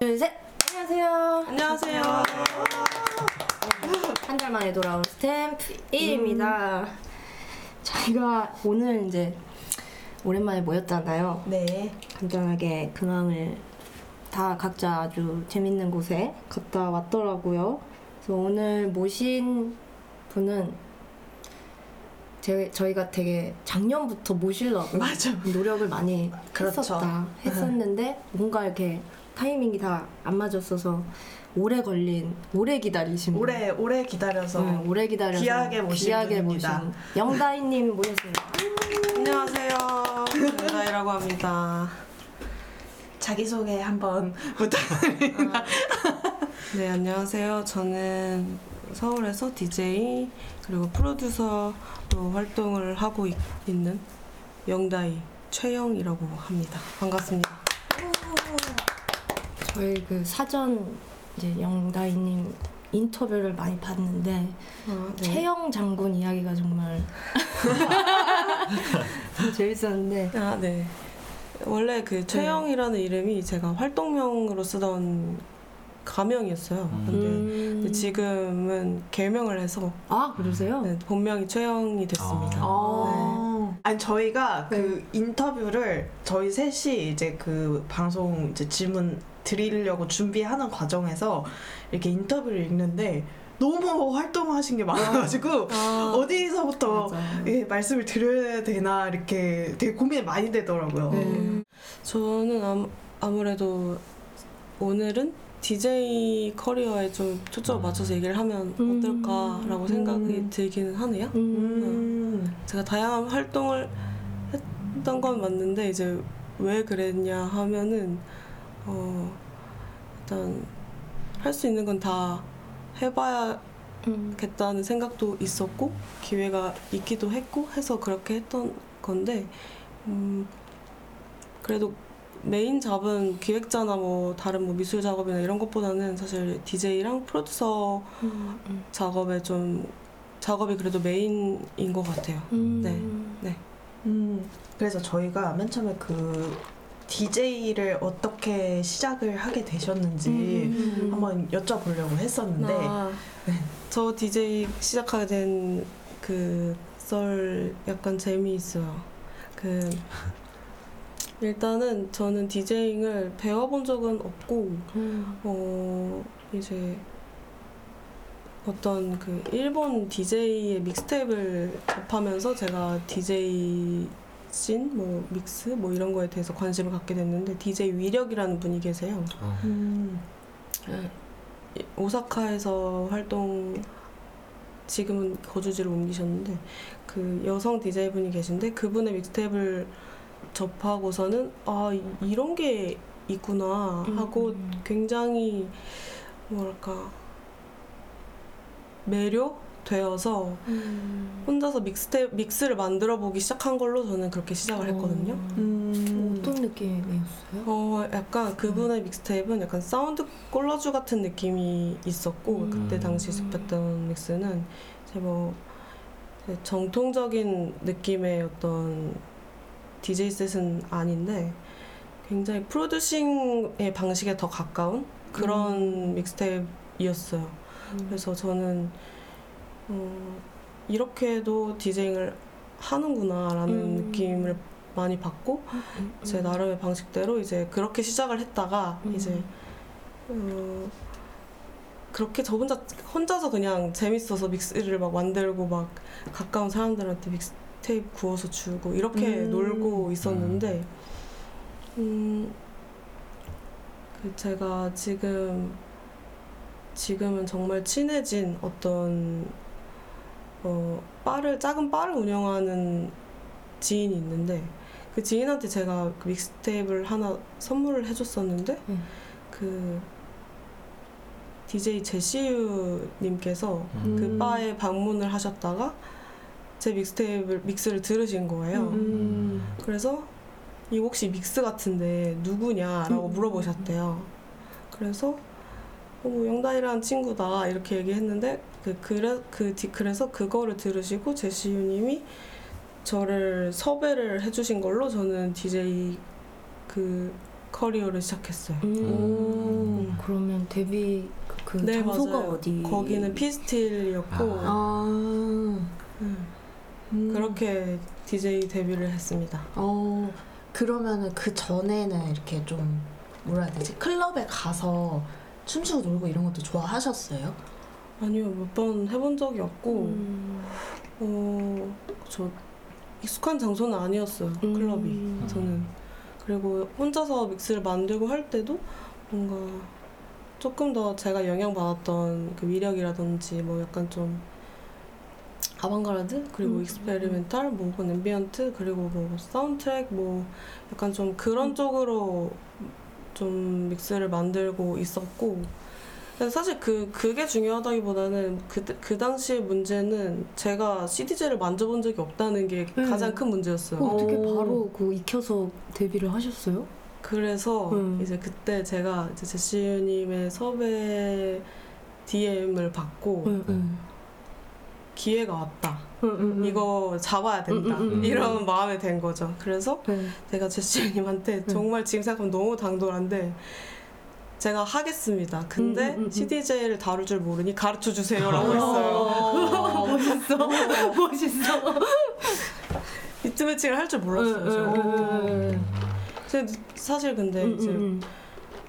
둘, 셋. 안녕하세요. 안녕하세요. 한 달 만에 돌아온 스탬프 1입니다. 저희가 오늘 이제 오랜만에 모였잖아요. 네. 간단하게 근황을 다 각자 아주 재밌는 곳에 갔다 왔더라고요. 그래서 오늘 모신 분은 제, 저희가 되게 작년부터 모시려고 맞아. 노력을 많이 그렇죠. 했었다 했었는데 뭔가 이렇게 타이밍이 다 안 맞았어서 오래 걸린 오래 기다리신 분. 오래 오래 기다려서 네, 오래 기다려서 귀하게 모신 귀하게 분입니다. 모신 영다희님 모셨습니다. 안녕하세요. 정다이라고 합니다. 자기 소개 한번 부탁드립니다. 네, 안녕하세요. 저는 서울에서 DJ 그리고 프로듀서로 활동을 하고 있, 는 영다이 최영이라고 합니다. 반갑습니다. 저희 그 사전 이제 영다희님 인터뷰를 많이 봤는데 아, 네. 최영 장군 이야기가 정말 재밌었는데 아, 네. 원래 그 최영이라는 이름이 제가 활동명으로 쓰던 가명이었어요. 근데, 근데 음... 지금은 개명을 해서 아 그러세요? 네, 본명이 최영이 됐습니다. 아. 아니 저희가 네. 그 인터뷰를 저희 셋이 이제 그 방송 이제 질문 드리려고 준비하는 과정에서 이렇게 인터뷰를 읽는데 너무 활동하신 게 많아가지고 아, 어디서부터. 예, 말씀을 드려야 되나 이렇게 되게 고민이 많이 되더라고요. 네. 저는 아무, 아무래도 오늘은 DJ 커리어에 좀 초점을 맞춰서 얘기를 하면 음. 어떨까라고 생각이 음. 들기는 하네요. 음. 음. 제가 다양한 활동을 했던 건 맞는데 이제 왜 그랬냐 하면은 어 일단 할 수 있는 건 다 해봐야겠다는 음. 생각도 있었고 기회가 있기도 했고 해서 그렇게 했던 건데 음 그래도 메인 잡은 기획자나 뭐 다른 뭐 미술 작업이나 이런 것보다는 사실 DJ랑 프로듀서 음. 음. 작업에 좀 작업이 그래도 메인인 것 같아요. 음. 네. 음, 그래서 저희가 맨 처음에 그 DJ를 어떻게 시작을 하게 되셨는지 음. 한번 여쭤보려고 했었는데 아, 저 DJ 시작하게 된그썰 약간 재미있어요. 그 일단은 저는 디제잉을 배워본 적은 없고 음. 어 이제 어떤 그 일본 DJ의 믹스테이프를 접하면서 제가 DJ 씬, 뭐 믹스 뭐 이런 거에 대해서 관심을 갖게 됐는데 DJ 위력이라는 분이 계세요. 음, 이- 오사카에서 활동 지금은 거주지를 옮기셨는데 그 여성 DJ 분이 계신데 그분의 믹스테이프를 접하고서는 아 이- 이런 게 있구나 하고 음. 굉장히 뭐랄까 매료 되어서 음. 혼자서 믹스테 믹스를 만들어 보기 시작한 걸로 저는 그렇게 시작을 했거든요. 음, 어떤 느낌이었어요? 어, 약간 그분의 믹스테이프는 약간 사운드 콜라주 같은 느낌이 있었고 음. 그때 당시 접했던 믹스는 이제 뭐 정통적인 느낌의 어떤 DJ 셋은 아닌데 굉장히 프로듀싱의 방식에 더 가까운 그런 믹스테이프였어요. 그래서 저는 어, 이렇게도 디제잉을 하는구나라는 음. 느낌을 많이 받고 음. 제 나름의 방식대로 이제 그렇게 시작을 했다가 음. 이제 어, 그렇게 저 혼자 혼자서 그냥 재밌어서 믹스를 막 만들고 막 가까운 사람들한테 믹스 테이프 구워서 주고 이렇게 음. 놀고 있었는데 음, 그 제가 지금 지금은 정말 친해진 어떤 어 바를 작은 바를 운영하는 지인이 있는데 그 지인한테 제가 그 믹스테이프를 하나 선물을 해줬었는데 음. 그 DJ 제시유 님께서 음. 그 바에 방문을 하셨다가 제 믹스테이프 믹스를 들으신 거예요. 음. 그래서 이 혹시 믹스 같은데 누구냐라고 음. 물어보셨대요. 그래서 어, 뭐 영단이라는 친구다 이렇게 얘기했는데 그 그래 그 뒤, 그래서 그거를 들으시고 제시유님이 저를 섭외를 해주신 걸로 저는 DJ 그 커리어를 시작했어요. 음, 그러면 데뷔 그 네, 장소가 맞아요. 어디? 거기는 피스틸이었고 아. 음, 음. 그렇게 DJ 데뷔를 했습니다. 어 그러면은 그 전에는 이렇게 좀 뭐라 해야 되지 클럽에 가서 춤추고 놀고 이런 것도 좋아하셨어요? 아니요 몇 번 해본 적이 없고 음. 어, 저 익숙한 장소는 아니었어요 음. 클럽이 저는 그리고 혼자서 믹스를 만들고 할 때도 뭔가 조금 더 제가 영향받았던 그 위력이라든지 뭐 약간 좀 아방가르드 그리고 음. experimental 뭐 혹은 ambient 그리고 뭐 사운드트랙 뭐 약간 좀 그런 음. 쪽으로 좀 믹스를 만들고 있었고 사실 그 그게 중요하다기보다는 그, 그 당시의 문제는 제가 CDJ를 만져본 적이 없다는 게 네. 가장 큰 문제였어요. 어, 어떻게 오. 바로 그 익혀서 데뷔를 하셨어요? 그래서 음. 이제 그때 제가 이제 제시유님의 섭외 DM을 받고 응, 응. 기회가 왔다. 응, 응, 응. 이거 잡아야 된다. 음, 음, 음. 이런 마음이 된 거죠. 그래서 네. 제가 제시유님한테 정말 지금 생각하면 너무 당돌한데 제가 하겠습니다. 근데 음, 음, 음, 음. CDJ를 다룰 줄 모르니 가르쳐 주세요라고 했어요. 어, 멋있어. 멋있어. 비트 매칭을 할 줄 몰랐어요. 제가. 응, 근데 사실 근데 응, 이제 응,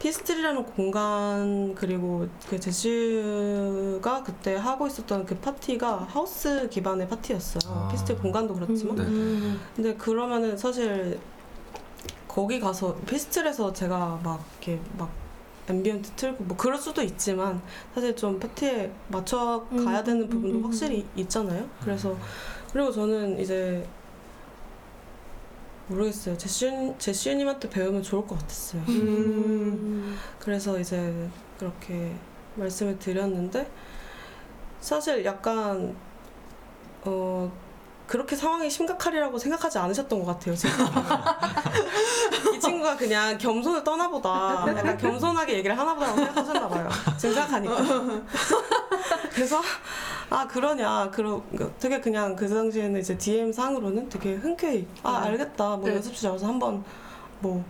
피스틸이라는 공간 그리고 그 제슈가 그때 하고 있었던 그 파티가 하우스 기반의 파티였어요. 아. 피스트리 공간도 그렇지만 네. 응. 근데 그러면은 사실 거기 가서 피스트에서 제가 막 이렇게 막 ambient 틀고 뭐 그럴 수도 있지만 사실 좀 파티에 맞춰 음, 가야 되는 음, 부분도 음, 확실히 있잖아요. 그래서 그리고 저는 이제 모르겠어요. 제시 제시님한테 배우면 좋을 것 같았어요. 음. 그래서 이제 그렇게 말씀을 드렸는데 사실 약간 어 그렇게 상황이 심각하리라고 생각하지 않으셨던 것 같아요. 이 친구가 그냥 겸손을 떠나보다 약간 겸손하게 얘기를 하나보다라고 생각하셨나 봐요. 지금 생각하니까. 그래서 아 그러냐 그러 되게 그냥 그 당시에는 이제 DM 상으로는 되게 흔쾌히 아 알겠다 뭐 네. 연습실 와서 한번 뭐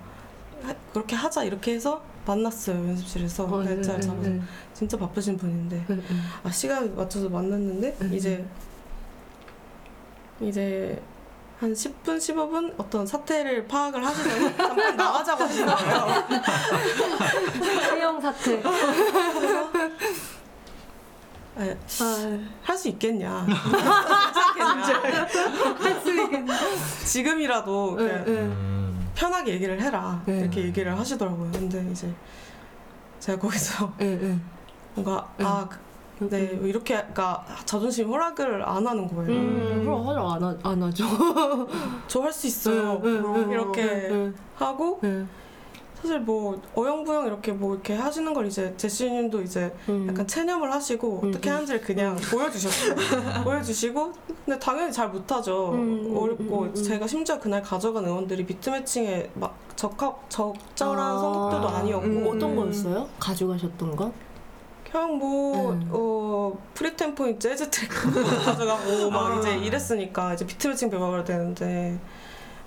하- 그렇게 하자 이렇게 해서 만났어요 연습실에서 어, 네, 날짜를 네, 잡아서 네. 진짜 바쁘신 분인데 응, 응. 아 시간 맞춰서 만났는데 음. 이제 이제 한 10분 15분 어떤 사태를 파악을 하시더니 잠깐 나가자고 하시는 거예요. 태영 사태. 네, 아, 할수 있겠냐? 할수 있겠냐? 지금이라도 응, 그냥 응. 음. 편하게 얘기를 해라 네. 이렇게 얘기를 하시더라고요. 근데 이제 제가 거기서 응, 응. 뭔가 응. 아 네, 이렇게 그러니까 자존심 허락을 안 하는 거예요. 음, 그럼 하죠 안, 하, 안 하죠. 저 할 수 있어요. 응. 이렇게 응, 하고 응, 사실 뭐 어영부영 이렇게 뭐 이렇게 하시는 걸 이제 제시님도 이제 응. 약간 체념을 하시고 음, 어떻게 음. 하는지를 그냥 보여주셨어요. 보여주시고 근데 당연히 잘 못하죠. 음, 어렵고 음, 음, 음. 제가 심지어 그날 가져간 음원들이 beat matching에 막 적합 적절한 아. 선곡들도 아니었고 음. 어떤 거였어요? 가져가셨던 건? 그냥 뭐 음. 어, free tempo인 재즈 트랙 가져가고 막 아. 이제 이랬으니까 이제 beat matching 배워야 되는데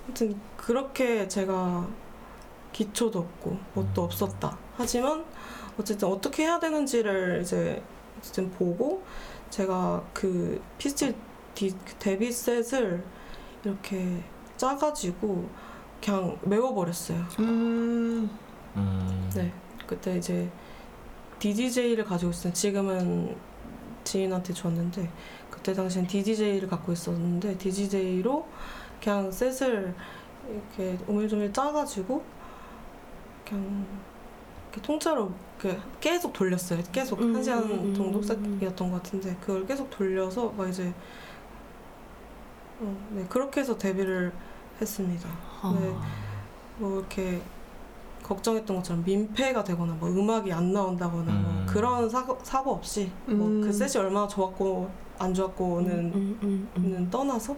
아무튼 그렇게 제가 기초도 없고 뭣도 음. 없었다. 하지만 어쨌든 어떻게 해야 되는지를 이제 어쨌든 보고 제가 그 피스틸 디- 데뷔 셋을 이렇게 짜가지고 그냥 메워버렸어요. 음. 음. 네. 그때 이제 DDJ를 가지고 있었는데 지금은 지인한테 줬는데 그때 당시엔 DDJ를 갖고 있었는데 DDJ로 그냥 셋을 이렇게 오밀조밀 짜가지고 그냥 이렇게 통째로 이렇게 계속 돌렸어요. 계속 음, 한 시간 음, 음, 정도 음. 셋이었던 것 같은데 그걸 계속 돌려서 막 이제 어, 네 그렇게 해서 데뷔를 했습니다. 아. 네. 뭐 이렇게 걱정했던 것처럼 민폐가 되거나 뭐 음악이 안 나온다거나 음. 뭐 그런 사고, 사고 없이 뭐 음. 그 셋이 얼마나 좋았고 안 좋았고는 음, 음, 음. 는 떠나서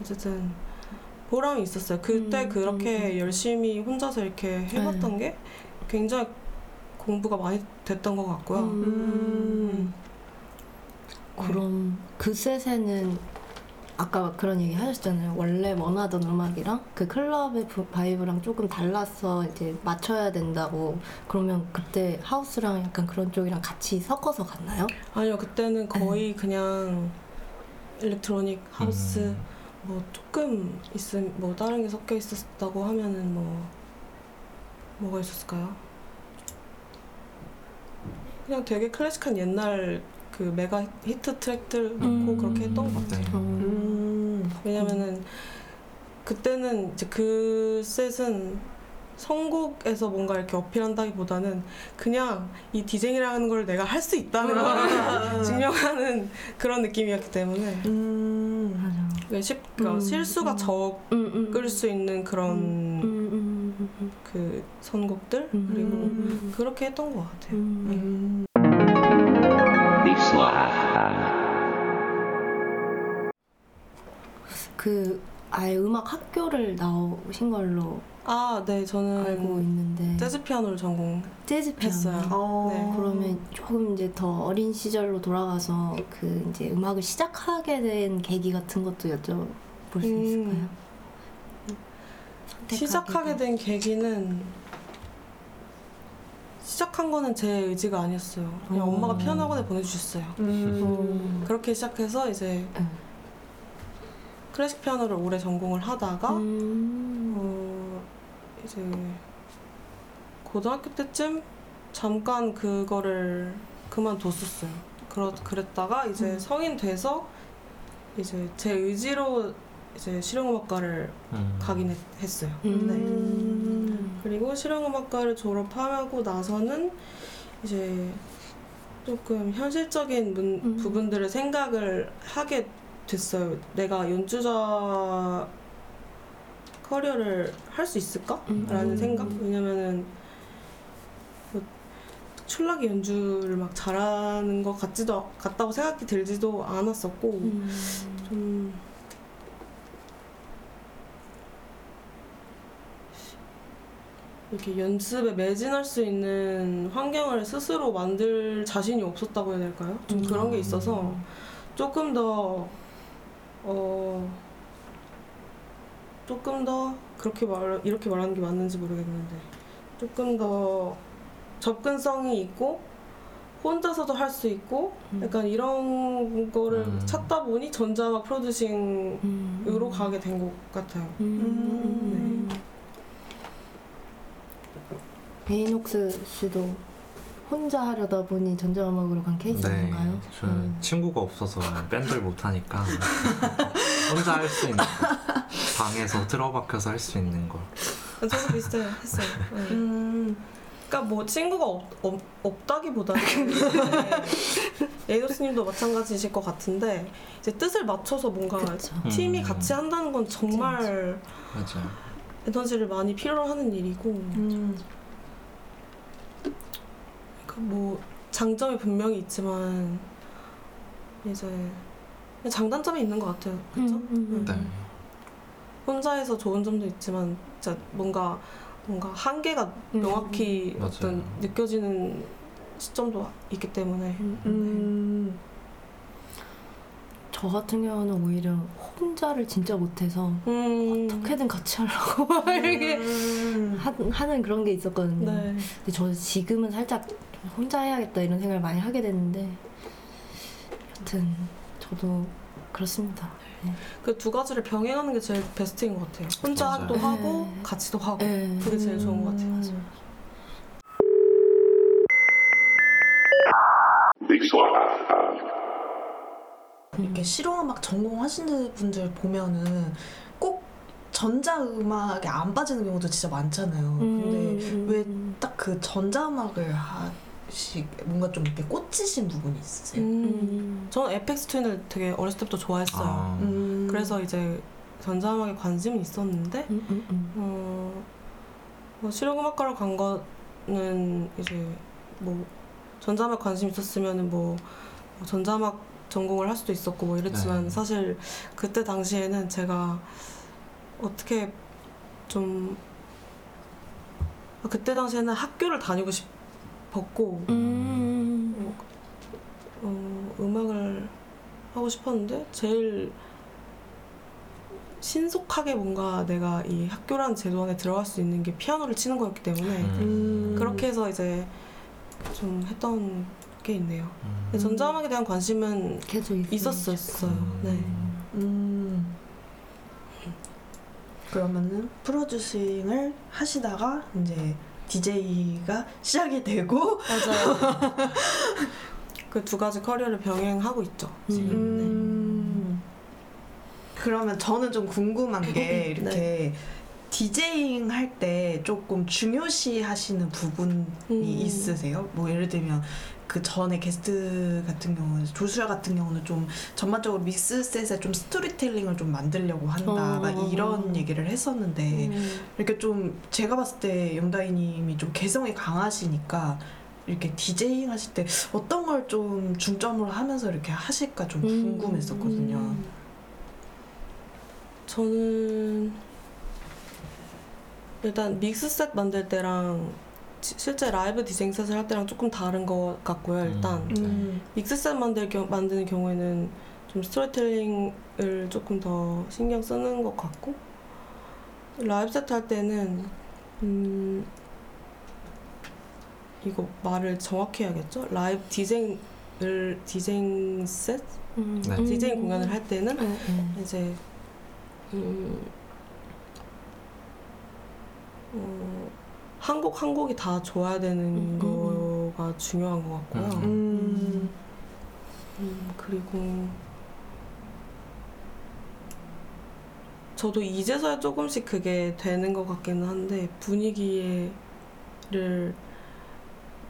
어쨌든 보람이 있었어요. 그때 음, 그렇게 음, 음. 열심히 혼자서 이렇게 해봤던 게 굉장히 공부가 많이 됐던 것 같고요. 음. 그럼 그 셋에는 아까 그런 얘기 하셨잖아요. 원래 원하던 음악이랑 그 클럽의 부- 바이브랑 조금 달라서 이제 맞춰야 된다고. 그러면 그때 하우스랑 약간 그런 쪽이랑 같이 섞어서 갔나요? 아니요, 그때는 거의 그냥 electronic house 음. 뭐 조금 있음 뭐 다른 게 섞여 있었다고 하면은 뭐 뭐가 있었을까요? 그냥 되게 클래식한 옛날 그 메가 히트 트랙들 넣고 음. 그렇게 했던 것 같아요. 네. 음. 왜냐면은 그때는 이제 그 set은 선곡에서 뭔가 이렇게 어필한다기보다는 그냥 이 DJing이라는 걸 내가 할 수 있다는 걸 증명하는 그런 느낌이었기 때문에 음. 맞아. 그게 쉽, 그러니까 음, 실수가 음. 적을 음, 음. 수 있는 그런 음, 음, 음, 음, 그 선곡들 음. 그리고 음. 그렇게 했던 것 같아요. 음. 음. 그 아예 음악 학교를 나오신 걸로 아, 네, 저는 알고 있는데 재즈 피아노를 전공. 재즈 피아노. 했어요. 어. 네. 그러면 조금 이제 더 어린 시절로 돌아가서 그 이제 음악을 시작하게 된 계기 같은 것도 여쭤볼 수 음. 있을까요? 시작하게 된 계기는 시작한 거는 제 의지가 아니었어요. 그냥 음. 엄마가 피아노 학원에 보내주셨어요. 음. 그렇게 시작해서 이제 음. 클래식 피아노를 오래 전공을 하다가 음. 어, 이제 고등학교 때쯤 잠깐 그거를 그만뒀었어요. 그러, 그랬다가 이제 음. 성인 돼서 이제 제 의지로 이제 실용음악과를 음. 가긴 했, 했어요. 네. 음. 그리고 실용음악과를 졸업하고 나서는 이제 조금 현실적인 문- 음. 부분들을 생각을 하게 됐어요. 내가 연주자 커리어를 할 수 있을까? 음. 라는 음. 생각? 왜냐면은 뭐 출락이 연주를 막 잘하는 것 같지도 같다고 생각이 들지도 않았었고 음. 좀 이렇게 연습에 매진할 수 있는 환경을 스스로 만들 자신이 없었다고 해야 될까요? 좀 음. 그런 게 있어서 조금 더 어, 조금 더 그렇게 말 이렇게 말하는 게 맞는지 모르겠는데 조금 더 접근성이 있고 혼자서도 할 수 있고 음. 약간 이런 거를 음. 찾다 보니 전자음악 producing으로 음. 가게 된 것 같아요. 음. 베이녹스 씨도 혼자 하려다 보니 전자음악으로 간 케이스인가요? 네, 저는 음. 친구가 없어서 밴드를 못 하니까 혼자 할 수 있는 거. 방에서 틀어박혀서 할 수 있는 걸. 저도 비슷해요. 했어요. 네. 음. 그러니까 뭐 친구가 없, 없, 없다기보다는 에이도스님도 마찬가지실 것 같은데 이제 뜻을 맞춰서 뭔가 그쵸. 팀이 음. 같이 한다는 건 정말 맞아요. 에너지를 많이 필요로 하는 일이고 음. 그뭐 장점이 분명히 있지만 이제 장단점이 있는 것 같아요. 그렇죠? 음, 음, 음. 네. 혼자 해서 좋은 점도 있지만 진짜 뭔가 뭔가 한계가 음. 명확히 맞아요. 어떤 느껴지는 시점도 있기 때문에 음, 음. 음. 저 같은 경우는 오히려 혼자를 진짜 못해서 음. 어떻게든 같이 하려고 막 이렇게 음. 하, 하는 그런 게 있었거든요. 네. 근데 저 지금은 살짝 혼자 해야겠다 이런 생각을 많이 하게 됐는데 여튼 저도 그렇습니다. 그두 가지를 병행하는 게 제일 베스트인 것 같아요. 혼자 맞아요. 도 하고 네. 같이도 하고 네. 그게 제일 좋은 것 같아요. 음. 이렇게 실용음악 전공하시는 분들 보면은 꼭 전자음악에 안 빠지는 경우도 진짜 많잖아요. 근데 음, 왜 음. 딱그 전자음악을 하 시 뭔가 좀 이렇게 꽂히신 부분이 있으세요? 음. 음. 저는 에펙스 트윈을 되게 어렸을 때부터 좋아했어요. 아, 음. 그래서 이제 전자음악에 관심이 있었는데 음, 음, 음. 어, 뭐 실용음악과를 간 거는 이제 뭐 전자음악 관심 있었으면은 뭐, 뭐 전자음악 전공을 할 수도 있었고 뭐 이랬지만 네. 사실 그때 당시에는 제가 어떻게 좀 아, 그때 당시에는 학교를 다니고 벗고 음. 어, 음악을 하고 싶었는데 제일 신속하게 뭔가 내가 이 학교라는 제도 안에 들어갈 수 있는 게 피아노를 치는 거였기 때문에 음. 그렇게 해서 이제 좀 했던 게 있네요. 음. 근데 전자음악에 대한 관심은 계속 있었어요. 있었었어요. 네. 음. 그러면은 프로듀싱을 하시다가 이제 DJ가 시작이 되고 맞아요. 그 두 가지 커리어를 병행하고 있죠. 지금. 네. 음. 그러면 저는 좀 궁금한 게 이렇게 네. 디제잉 할 때 조금 중요시 하시는 부분이 음. 있으세요? 뭐 예를 들면 그 전에 게스트 같은 경우는 조수야 같은 경우는 좀 전반적으로 믹스 셋에 좀 스토리텔링을 좀 만들려고 한다 어. 막 이런 얘기를 했었는데 음. 이렇게 좀 제가 봤을 때 영다이님이 좀 개성이 강하시니까 이렇게 디제잉 하실 때 어떤 걸 좀 중점으로 하면서 이렇게 하실까 좀 음. 궁금했었거든요. 음. 저는 일단 믹스 셋 만들 때랑 지- 실제 라이브 DJing set을 할 때랑 조금 다른 것 같고요. 일단 음. 음. 믹스셋 만들 경, 만드는 경우에는 좀 스토리텔링을 조금 더 신경 쓰는 것 같고 라이브 세트 할 때는 음 이거 말을 정확히 해야겠죠? 라이브 DJing을 DJing set 음. 네. 디제잉 공연을 할 때는 네, 네. 이제 음, 어, 한 곡 한 곡이 다 좋아야 되는 음, 음, 거가 중요한 것 같고요. 음. 음. 음, 그리고 저도 이제서야 조금씩 그게 되는 것 같기는 한데 분위기를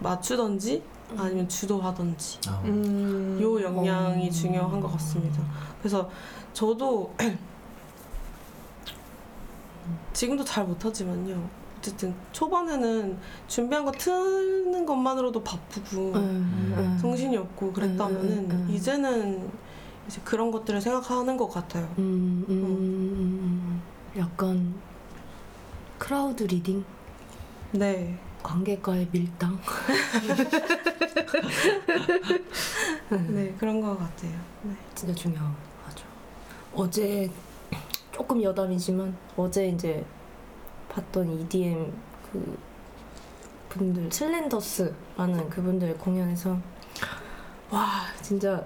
맞추던지 아니면 주도하던지 어. 음. 요 역량이 어. 중요한 것 같습니다. 그래서 저도 지금도 잘 못하지만요. 어쨌든 초반에는 준비한 거 트는 것만으로도 바쁘고 음, 음. 정신이 없고 그랬다면은 음, 음, 음. 이제는 이제 그런 것들을 생각하는 것 같아요. 음. 약간 crowd reading? 네. 관객과의 밀당? 네, 그런 것 같아요. 네. 진짜 중요하죠. 어제 조금 여담이지만 어제 이제 봤던 EDM 그 분들 슬렌더스라는 그분들 공연에서 와 진짜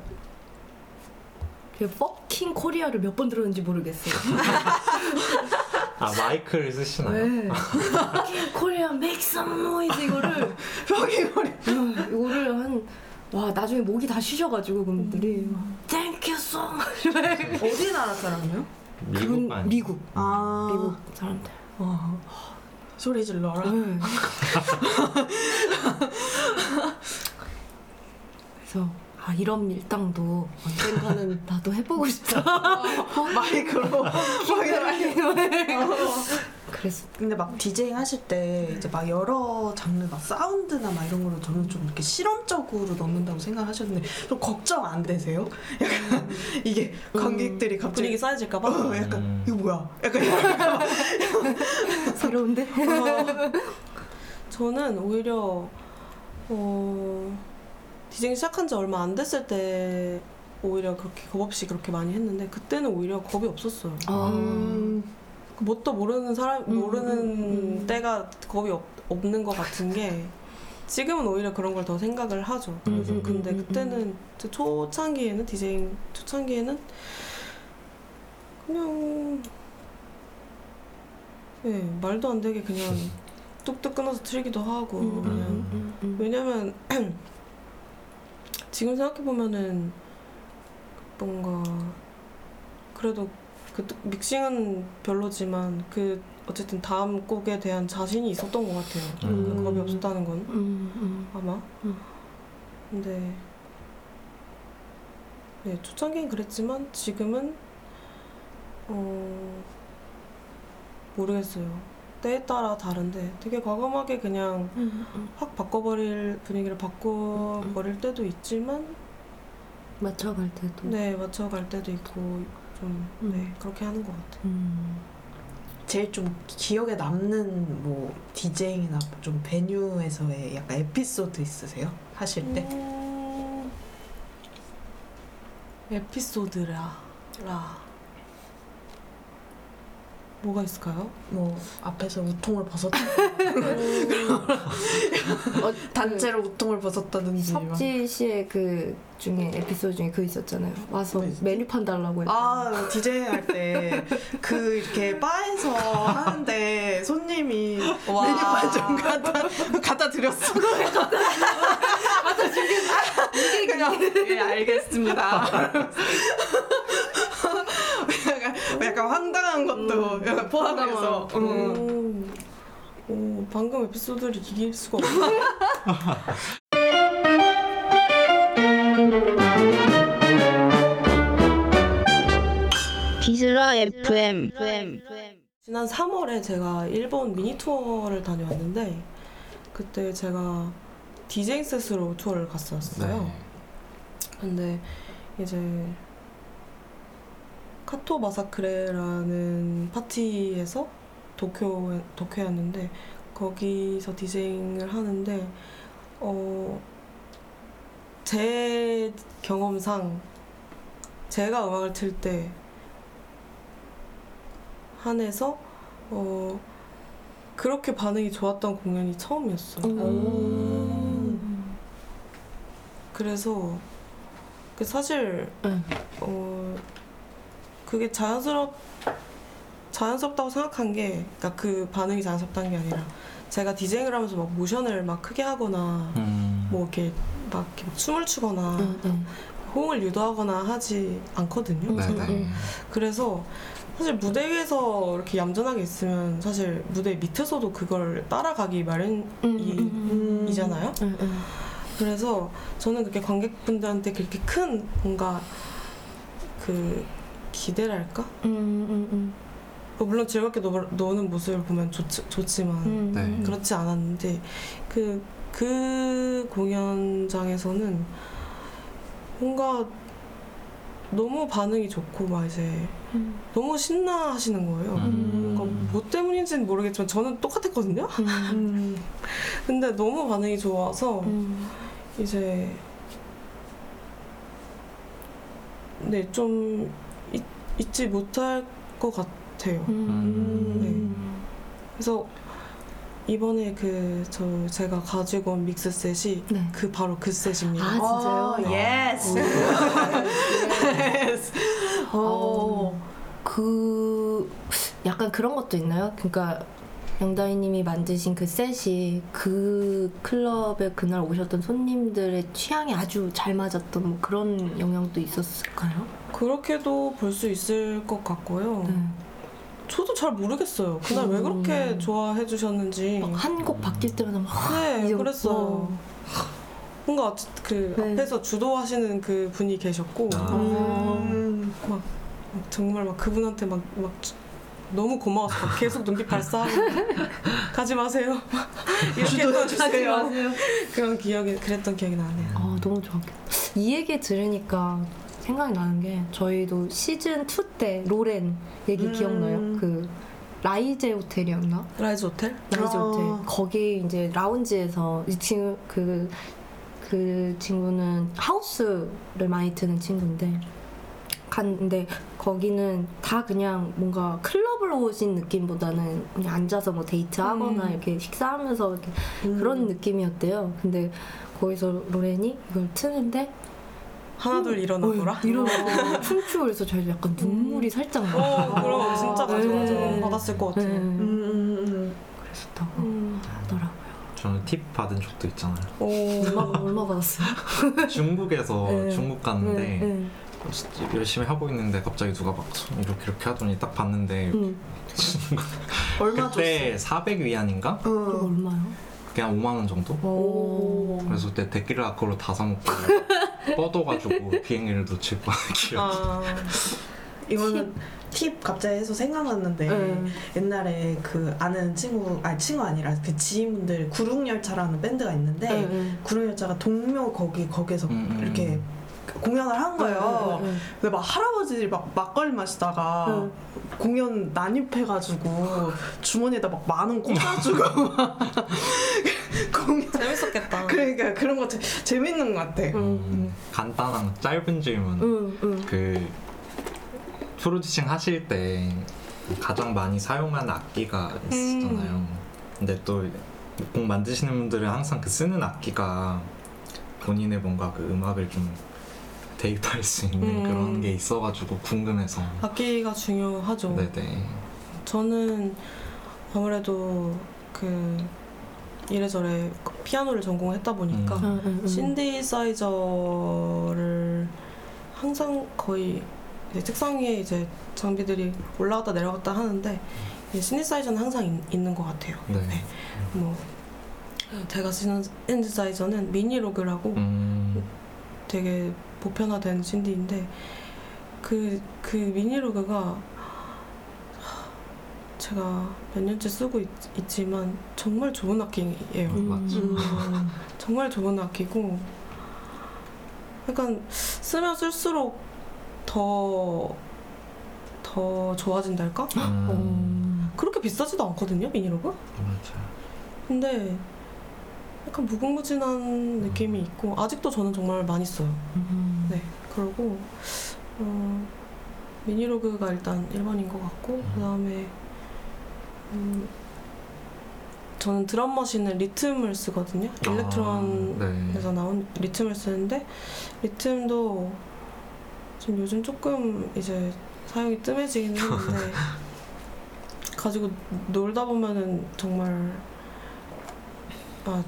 그 fucking Korea를 몇 번 들었는지 모르겠어요. 아 마이크를 쓰시나요? 왜? fucking Korea make some noise 이거를 저기 머리. 음, 이거를 한 와 나중에 목이 다 쉬셔가지고 그분들이 Thank you so much. 어디 나라 사람이요? 미국 그분 아니 미국 아. 미국 사람들. 와. 소리 질러라. 네. 그래서 아 이런 밀당도 언젠가는 나도 해보고 싶다. 마이크로. 그래서 근데 막 디제잉 하실 때 이제 막 여러 장르 막 사운드나 막 이런 거를 저는 좀 이렇게 실험적으로 넣는다고 생각하셨는데 좀 걱정 안 되세요? 약간 이게 관객들이 갑자기 분위기 쌓여질까봐. 어, 약간 음. 이거 뭐야? 약간 새로운데? 어, 저는 오히려 어, 디제잉 시작한 지 얼마 안 됐을 때 오히려 그렇게 겁 없이 그렇게 많이 했는데 그때는 오히려 겁이 없었어요. 아, 음. 그 뭣도 모르는 사람 음, 모르는 음, 음. 때가 겁이 없, 없는 것 같은 게 지금은 오히려 그런 걸 더 생각을 하죠. 음, 요즘 음, 근데 음, 그때는 저 초창기에는 디제잉 초창기에는 그냥 네, 말도 안 되게 그냥 뚝뚝 끊어서 틀기도 하고 음, 그냥 음, 음, 음. 왜냐면 지금 생각해 보면은 뭔가 그래도 그 믹싱은 별로지만 그 어쨌든 다음 곡에 대한 자신이 있었던 것 같아요. 음. 그 겁이 없었다는 건 음, 음. 아마. 음. 근데 네 초창기엔 그랬지만 지금은 어 모르겠어요. 때에 따라 다른데 되게 과감하게 그냥 음, 음. 확 바꿔버릴 분위기를 바꿔버릴 때도 있지만 맞춰갈 때도. 네 맞춰갈 때도 있고 좀 음. 네 그렇게 하는 것 같아요. 음. 제일 좀 기억에 남는 뭐 디제잉이나 좀 베뉴에서의 약간 에피소드 있으세요? 하실 때? 음, 에피소드라 라 뭐가 있을까요? 뭐 앞에서 우통을 벗었다 어, 단체로 우통을 벗었다든지 막. 석지 씨의 그 중에 에피소드 중에 그 있었잖아요. 와서 네. 메뉴판 달라고 했아 디제잉 할때 그 이렇게 바에서 하는데 손님이 메뉴판 좀 갖다 갖다 드렸어. 갖다 주겠다. 그냥 예 알겠습니다. 약간, 황당한 것도 약간 포함해서. 음. 오, 오, 방금 에피소드를 이길 수가 없어. 비스라 FM. 지난 3월에 제가 일본 미니 투어를 다녀왔는데 그때 제가 디제잉 셋으로 투어를 갔었어요. 네. 근데 이제 카토 마사크레라는 파티에서 도쿄 도쿄였는데 거기서 디제잉을 하는데 어 제 경험상 제가 음악을 틀 때 한해서 어 그렇게 반응이 좋았던 공연이 처음이었어요. 음. 그래서 그 사실 응. 어 그게 자연스럽 자연스럽다고 생각한 게 그러니까 그 반응이 자연스럽다는 게 아니라 제가 디제잉을 하면서 막 모션을 막 크게 하거나 음. 뭐 이렇게 막 이렇게 막 춤을 추거나 응, 응. 호응을 유도하거나 하지 않거든요. 음, 네네. 음. 그래서 사실 무대 위에서 이렇게 얌전하게 있으면 사실 무대 밑에서도 그걸 따라가기 마련이잖아요. 음, 음, 음. 그래서 저는 그렇게 관객분들한테 그렇게 큰 뭔가 그 기대랄까? 음, 음, 음. 어, 물론 즐겁게 노, 노는 모습을 보면 좋, 좋지만 음, 네. 음. 그렇지 않았는데 그, 그 공연장에서는 뭔가 너무 반응이 좋고 막 이제 음. 너무 신나 하시는 거예요. 음. 그러니까 뭐 때문인지는 모르겠지만 저는 똑같았거든요. 음. 음. 근데 너무 반응이 좋아서 음. 이제 네 좀 잊지 못할 것 같아요. 음. 그래서 이번에 그 저 제가 가지고 온 믹스 셋이 네. 그 바로 그 set입니다. 아, 진짜요? yes. Yes. 어, 그 약간 그런 것도 있나요? 그러니까 영다이님이 만드신 그 set이 그 클럽에 그날 오셨던 손님들의 취향에 아주 잘 맞았던 뭐 그런 영향도 있었을까요? 그렇게도 볼 수 있을 것 같고요. 네. 저도 잘 모르겠어요. 그날 왜 그렇게 음. 좋아해 주셨는지. 한곡 바뀔 때마다 막 네, 이제 그랬어요. 뭔가 그 네. 앞에서 주도하시는 그 분이 계셨고 아. 음. 막 정말 막 그분한테 막, 막 주- 너무 고마워서 막 계속 눈빛 발사하고 가지 마세요 이렇게 해주세요 그런 기억이 그랬던 기억이 나네요 아 너무 좋았겠다. 이 얘기 들으니까 생각이 나는 게 저희도 시즌 2 때 로렌 얘기 음. 기억나요? 그 라이제 호텔이었나? 라이즈 호텔? 라이즈 아. 호텔 거기 이제 라운지에서 이 친구 그, 그 친구는 하우스를 많이 트는 친구인데 갔는데 거기는 다 그냥 뭔가 클럽을 오신 느낌보다는 그냥 앉아서 뭐 데이트하거나 음. 이렇게 식사하면서 이렇게 음. 그런 느낌이었대요. 근데 거기서 로렌이 이걸 트는데 하나둘 일어나더라 어, 일어나고 춤추고 그래서 저희도 약간 눈물이 살짝 나. 어 그럼 진짜 가지고 네. 받았을 것 같아요 네. 음, 음, 음. 그랬었다고 음. 하더라고요. 저는 팁 받은 적도 있잖아요. 오, 얼마 얼마 받았어요? 중국에서 네. 중국 갔는데 네, 네. 열심히 하고 있는데 갑자기 누가 막 손 이렇게 이렇게 하더니 딱 봤는데 응. 얼마 그때 400 위안인가? 줬어? 그거 어. 얼마요? 그냥 5만 원 정도? 오. 그래서 그때 데킬라 그걸로 다 사먹고 뻗어가지고 비행기를 놓칠 뻔한 기억이 아, 이거는 팁 갑자기 해서 생각났는데 네. 옛날에 그 아는 친구 아니 친구 아니라 그 지인분들 구릉열차라는 밴드가 있는데 네, 네. 구릉열차가 동묘 거기 거기서 음, 음. 이렇게 공연을 한 거예요. 네, 네, 근데 막 할아버지들이 막 막걸리 마시다가 응. 공연 난입해가지고 주머니에다 막 만 원 꽂아주고 막 공연 재밌었겠다. 그러니까 그런 거 재, 재밌는 것 같아. 음, 간단한 짧은 질문. 응, 응. 그 프로듀싱 하실 때 가장 많이 사용하는 악기가 있잖아요. 근데 또 곡 만드시는 분들은 항상 그 쓰는 악기가 본인의 뭔가 그 음악을 좀 대입할 수 있는 음. 그런 게 있어가지고 궁금해서. 악기가 중요하죠. 네네. 저는 아무래도 그 이래저래 그 피아노를 전공했다 보니까 음. 응, 응, 응. 신디사이저를 항상 거의 이제 책상 위에 이제 장비들이 올라갔다 내려갔다 하는데 이 신디사이저는 항상 있, 있는 것 같아요. 네. 네. 뭐 제가 쓰는 신디사이저는 미니로그라고 음, 되게 보편화된 신디인데 그, 그 미니로그가 제가 몇 년째 쓰고 있, 지만 정말 좋은 악기예요. 음. 맞죠. 음. 정말 좋은 악기고 약간 쓰면 쓸수록 더, 더 좋아진달까? 음, 음. 그렇게 비싸지도 않거든요, 미니로그? 맞아요. 근데 약간 무궁무진한 느낌이 있고 아직도 저는 정말 많이 써요. 음. 네, 그러고 어, 미니로그가 일단 1번인 것 같고 그 다음에 음, 저는 드럼 머신은 리듬을 쓰거든요. 일렉트론에서 아, 네. 나온 리듬을 쓰는데 리듬도 지금 요즘 조금 이제 사용이 뜸해지긴 했는데 가지고 놀다 보면은 정말 아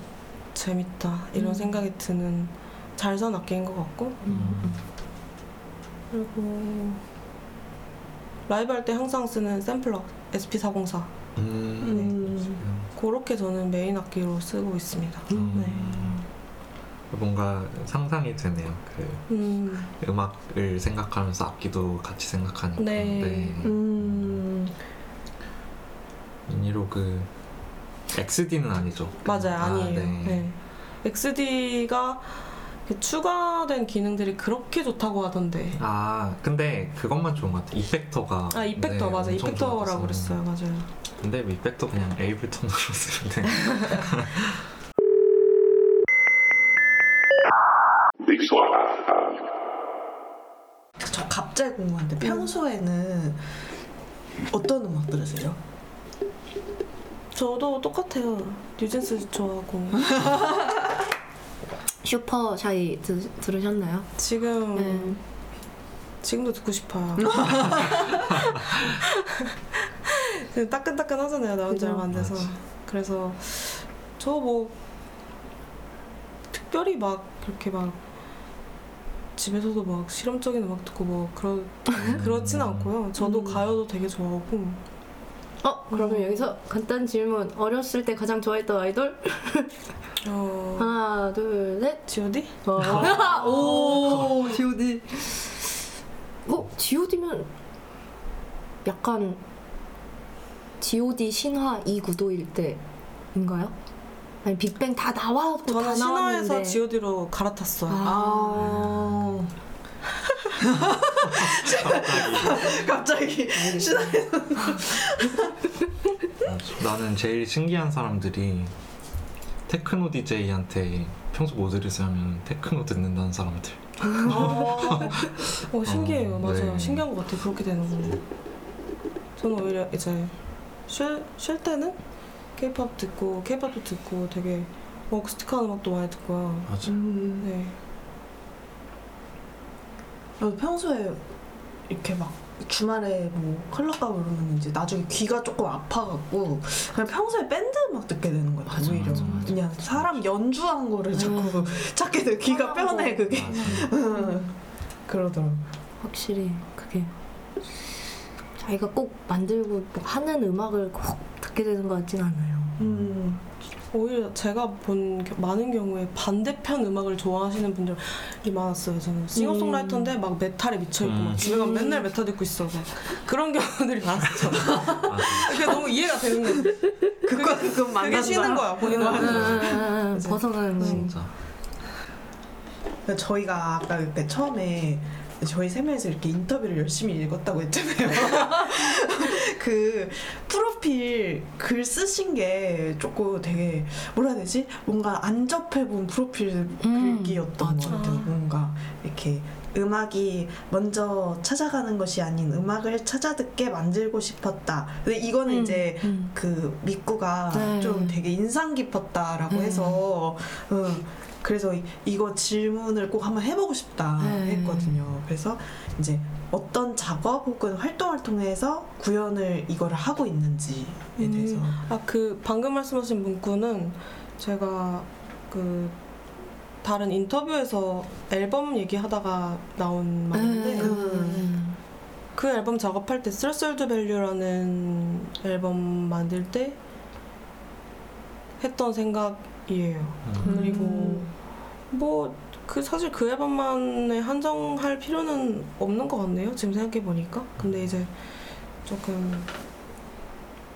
재밌다 이런 음. 생각이 드는 잘 산 악기인 것 같고 음. 그리고 라이브 할 때 항상 쓰는 샘플러 SP404 음, 음. 그렇게 저는 메인 악기로 쓰고 있습니다. 음. 뭔가 상상이 되네요. 그 음, 음악을 생각하면서 악기도 같이 생각하니까. 네. 음. Minilogue XD는 아니죠. 맞아요, 아, 아니에요. 네. 네. XD가 추가된 기능들이 그렇게 좋다고 하던데. 아 근데 그것만 좋은 것 같아. 이펙터가. 아 이펙터 네, 맞아, 이펙터라고. 그랬어요, 맞아요. 근데 이펙터 그냥 에이블톤으로 쓰면 돼. 저 갑자기 궁금한데 평소에는 어떤 음악 들으세요? 저도 똑같아요. 뉴진스 좋아하고. Super Shy 드, 들으셨나요? 지금 네. 지금도 듣고 싶어요. 그 따끈따끈하잖아요. 나온 지. 얼마 안 돼서. 그래서 저 뭐 특별히 막 그렇게 막 집에서도 막 실험적인 음악 듣고 뭐 그러 그렇진 않고요. 저도 음. 가요도 되게 좋아하고 어, 그러면 음. 여기서 간단 질문. 어렸을 때 가장 좋아했던 아이돌? 어 하나, 둘, 셋. G.O.D? 오, G.O.D. 어, G.O.D면 약간 G.O.D 신화 이 구도일 때인가요? 아니 빅뱅 다 나와도 저는 다 신화에서 나왔는데. G.O.D로 갈아탔어요. 아. 갑자기 신화 나는 제일 신기한 사람들이 테크노 DJ한테 평소 뭐 들으세요 하면 테크노 듣는다는 사람들. 어, 어, 신기해요. 어, 맞아요. 네. 신기한 것 같아요. 그렇게 되는 거. 저는 오히려 이제 쉴, 쉴 때는 케이팝 듣고 케이팝도 듣고 되게 어쿠스틱한 음악도 많이 듣고요. 맞아. 음. 네. 어, 평소에 이렇게 막 주말에 뭐 클럽 가고 이러면 이제 나중에 귀가 조금 아파갖고 그냥 평소에 밴드 음악 듣게 되는 거예요 맞아, 오히려 맞아, 맞아. 그냥 사람 연주한 거를 자꾸 찾게 돼 귀가 거. 그게 맞아. 그러더라고 확실히 그게 자기가 꼭 만들고 뭐 하는 음악을 꼭 듣게 되는 것 같진 않아요. 음. 오히려 제가 본 겨- 많은 경우에 반대편 음악을 좋아하시는 분들이 많았어요. 저는 싱어송라이터인데 막 메탈에 미쳐있고 음. 막 집에 가면 맨날 메탈 듣고 있어. 막 그런 경우들이 많았죠. 맞아. 그게 너무 이해가 되는 거예요. 그거 그거 그게 쉬는 거야, 본인은. 아, 그치? 벗어나는 거. 진짜. 저희가 아까 이렇게 처음에 저희 세 명이서 이렇게 인터뷰를 열심히 읽었다고 했잖아요. 그 프로필 글 쓰신 게 조금 되게 뭐라 해야 되지? 뭔가 안 접해본 프로필 음, 글귀였던 맞아. 것 같아요. 뭔가 이렇게 음악이 먼저 찾아가는 것이 아닌 음악을 찾아 듣게 만들고 싶었다. 근데 이거는 음, 이제 음. 그 미꾸가 네. 좀 되게 인상 깊었다라고 네. 해서 응, 그래서 이- 이거 질문을 꼭 한번 해보고 싶다 네. 했거든요. 그래서 이제 어떤 작업 혹은 활동을 통해서 구현을 이거를 하고 있는지에 음. 대해서 아 그 방금 말씀하신 문구는 제가 그 다른 인터뷰에서 앨범 얘기하다가 나온 말인데 음. 그 앨범 작업할 때 Threshold Value라는 앨범 만들 때 했던 생각이에요. 음. 그리고 뭐 그 사실 그 앨범만에 한정할 필요는 없는 것 같네요. 지금 생각해 보니까. 근데 이제 조금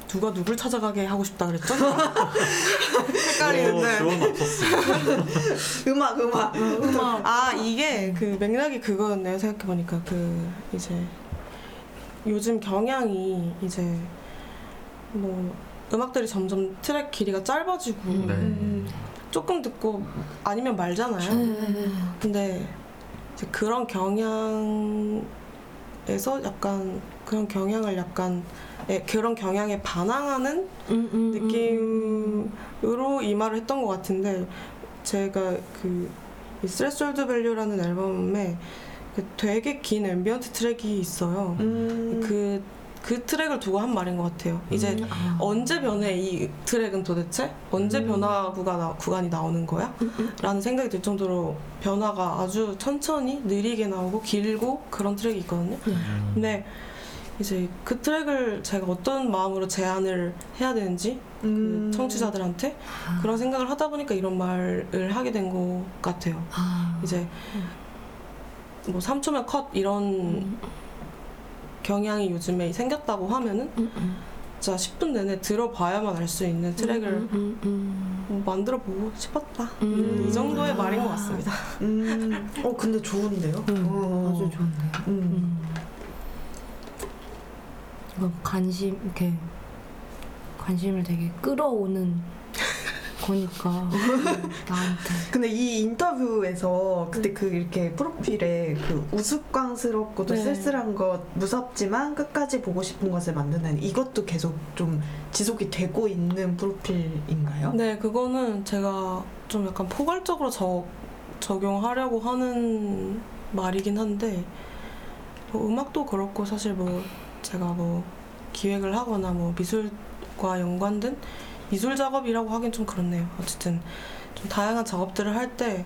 누가 누굴 찾아가게 하고 싶다 그랬죠? 헷갈리는데. 지원 없었어. 음악 음악 음악. 아 이게 그 맥락이 그거였네요. 생각해 보니까 그 이제 요즘 경향이 이제 뭐 음악들이 점점 트랙 길이가 짧아지고 네. 음. 조금 듣고 아니면 말잖아요. 음. 근데 이제 그런 경향에서 약간 그런 경향을 약간 에, 그런 경향에 반항하는 음, 음, 느낌으로 이 말을 했던 것 같은데 제가 그 Threshold Value라는 앨범에 그 되게 긴 ambient 트랙이 있어요. 음. 그, 그 트랙을 두고 한 말인 것 같아요. 이제 음. 아. 언제 변해 이 트랙은 도대체 언제 음. 변화 나, 구간이 나오는 거야? 라는 생각이 들 정도로 변화가 아주 천천히 느리게 나오고 길고 그런 트랙이 있거든요. 음. 근데 이제 그 트랙을 제가 어떤 마음으로 제안을 해야 되는지 음. 그 청취자들한테 아. 그런 생각을 하다 보니까 이런 말을 하게 된 것 같아요. 아. 이제 뭐 3초면 컷 이런 음, 경향이 요즘에 생겼다고 하면은 음, 음. 진짜 10분 내내 들어봐야만 알 수 있는 트랙을 음, 음, 음. 뭐 만들어 보고 싶었다. 음. 이 정도의 아. 말인 것 같습니다. 음. 어 근데 좋은데요? 음, 어. 아주 좋네요. 음. 음. 이거 관심 이렇게 관심을 되게 끌어오는 거니까 나한테. 근데 이 인터뷰에서 그때 그 이렇게 프로필에 그 우스꽝스럽고도 네. 쓸쓸한 것 무섭지만 끝까지 보고 싶은 것을 만드는 이것도 계속 좀 지속이 되고 있는 프로필인가요? 네, 그거는 제가 좀 약간 포괄적으로 적, 적용하려고 하는 말이긴 한데 뭐 음악도 그렇고 사실 뭐 제가 뭐 기획을 하거나 뭐 미술과 연관된 미술 작업이라고 하긴 좀 그렇네요. 어쨌든 좀 다양한 작업들을 할 때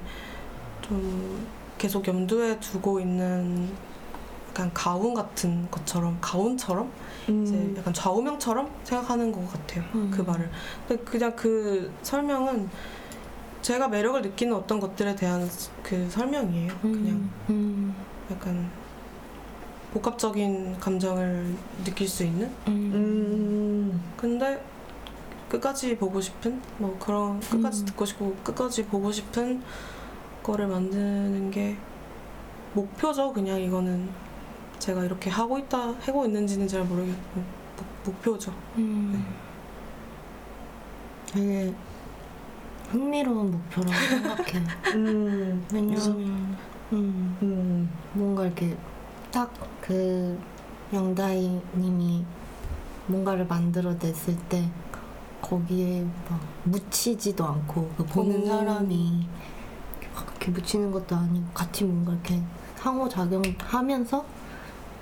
좀 계속 염두에 두고 있는 약간 가운 같은 것처럼 가운처럼 이제 음. 약간 좌우명처럼 생각하는 것 같아요. 음. 그 말을. 근데 그냥 그 설명은 제가 매력을 느끼는 어떤 것들에 대한 그 설명이에요. 그냥 음, 약간 복합적인 감정을 느낄 수 있는. 음, 음. 근데 끝까지 보고 싶은 뭐 그런 끝까지 음. 듣고 싶고 끝까지 보고 싶은 거를 만드는 게 목표죠. 그냥 이거는 제가 이렇게 하고 있다 하고 있는지는 잘 모르겠고 목, 목표죠. 음. 되게 흥미로운 목표라고 생각해. 음. 왜냐면 음, 음. 뭔가 이렇게 딱 그 영다이님이 뭔가를 만들어냈을 때 거기에 막 묻히지도 않고 그 보는 오. 사람이 막 이렇게 묻히는 것도 아니고 같이 뭔가 이렇게 상호작용하면서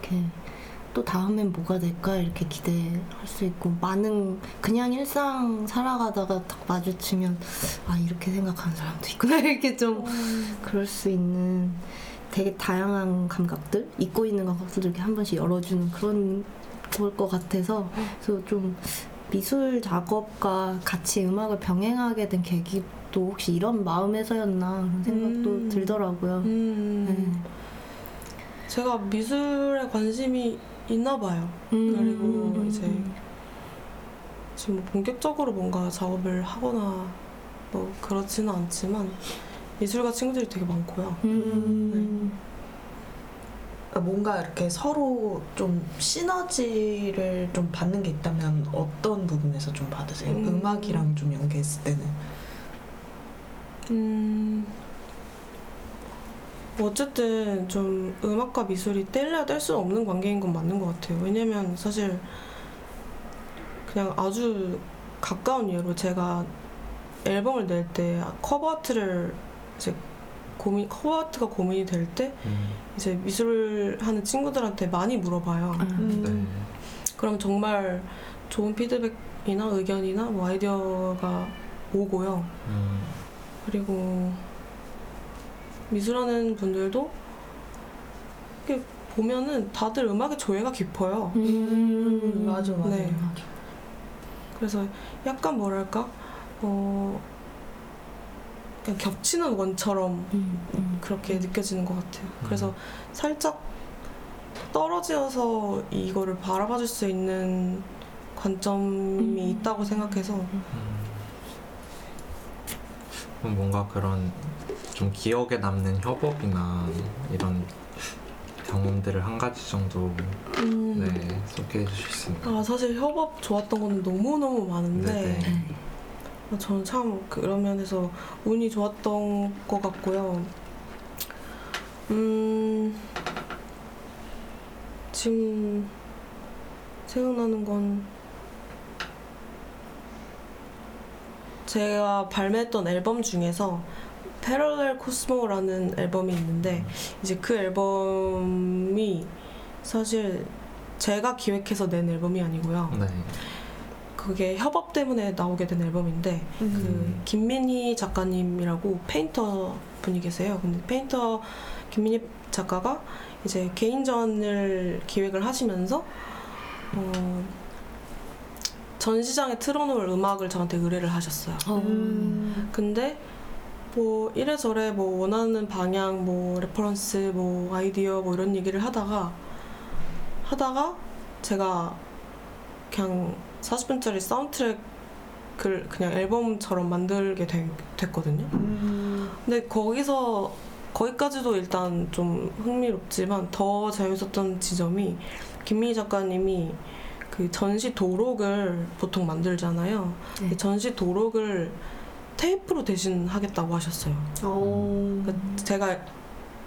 이렇게 또 다음엔 뭐가 될까 이렇게 기대할 수 있고 많은 그냥 일상 살아가다가 딱 마주치면 아 이렇게 생각하는 사람도 있구나. 이렇게 좀 그럴 수 있는 되게 다양한 감각들 잊고 있는 감각들을 이렇게 한 번씩 열어주는 그런 걸 것 같아서 그래서 좀 미술 작업과 같이 음악을 병행하게 된 계기도 혹시 이런 마음에서였나 그런 생각도 음. 들더라고요. 음, 네. 제가 미술에 관심이 있나 봐요. 음, 그리고 음, 이제 음. 지금 뭐 본격적으로 뭔가 작업을 하거나 뭐 그렇지는 않지만 미술가 친구들이 되게 많고요. 음. 뭔가 이렇게 서로 좀 시너지를 좀 받는 게 있다면 어떤 부분에서 좀 받으세요? 음. 음. 악이랑좀 연계했을 때는 음, 어쨌든 좀 음악과 미술이 뗄래야 뗄 수 없는 관계인 건 맞는 것 같아요. 왜냐면 사실 그냥 아주 가까운 예로 제가 앨범을 낼 때 커버 아트를 이제 고민 커버 아트가 고민이 될 때 음, 이제 미술을 하는 친구들한테 많이 물어봐요. 음. 네. 그럼 정말 좋은 피드백이나 의견이나 뭐 아이디어가 오고요. 음, 그리고 미술하는 분들도 이렇게 보면은 다들 음악에 조예가 깊어요. 음. 맞아 맞아 네. 맞아. 그래서 약간 뭐랄까 어 그냥 겹치는 원처럼 음, 음. 그렇게 느껴지는 것 같아요. 그래서 살짝 떨어져서 이거를 바라봐 줄 수 있는 관점이 음. 있다고 생각해서 음. 뭔가 그런 좀 기억에 남는 협업이나 이런 경험들을 한 가지 정도 음. 네, 소개해 주실 수 있나요? 아 사실 협업 좋았던 거는 너무 너무 많은데 네네. 네. 어, 저는 참 그런 면에서 운이 좋았던 것 같고요. 음, 지금 생각나는 건 제가 발매했던 앨범 중에서 Parallel Cosmo라는 앨범이 있는데 이제 그 앨범이 사실 제가 기획해서 낸 앨범이 아니고요. 네. 그게 협업 때문에 나오게 된 앨범인데 그 음. 김민희 작가님이라고 painter 분이 계세요. 근데 painter 김민희 작가가 이제 개인전을 기획을 하시면서 어, 전시장에 틀어놓을 음악을 저한테 의뢰를 하셨어요. 어. 음. 근데 뭐 이래저래 뭐 원하는 방향, 뭐 reference, 뭐 아이디어 뭐 이런 얘기를 하다가 하다가 제가 그냥 40분짜리 사운드트랙을 그냥 앨범처럼 만들게 된- 됐거든요. 음. 근데 거기서 거기까지도 일단 좀 흥미롭지만 더 재밌었던 지점이 김민희 작가님이 그 전시 도록을 보통 만들잖아요. 네. 그 전시 도록을 테이프로 대신 하겠다고 하셨어요. 어. 그러니까 제가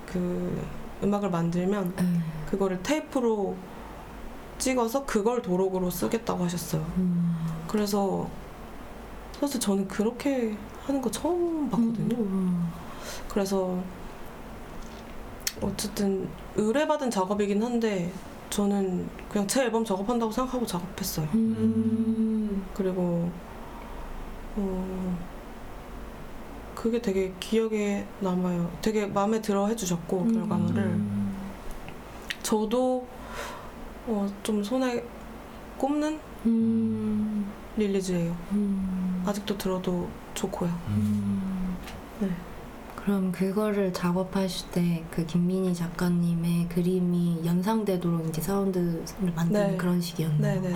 그 음악을 만들면 네. 그거를 테이프로 찍어서 그걸 도록으로 쓰겠다고 하셨어요. 음. 그래서 사실 저는 그렇게 하는 거 처음 봤거든요. 음. 그래서 어쨌든 의뢰받은 작업이긴 한데 저는 그냥 제 앨범 작업한다고 생각하고 작업했어요. 음. 그리고 어 그게 되게 기억에 남아요. 되게 마음에 들어 해주셨고 음. 결과물을 저도 어, 좀 손에 꼽는 음. 릴리즈예요. 음. 아직도 들어도 좋고요. 음. 네. 그럼 그거를 작업하실 때 그 김민희 작가님의 그림이 연상되도록 이제 사운드를 만드는 네. 그런 식이었나요? 네네네.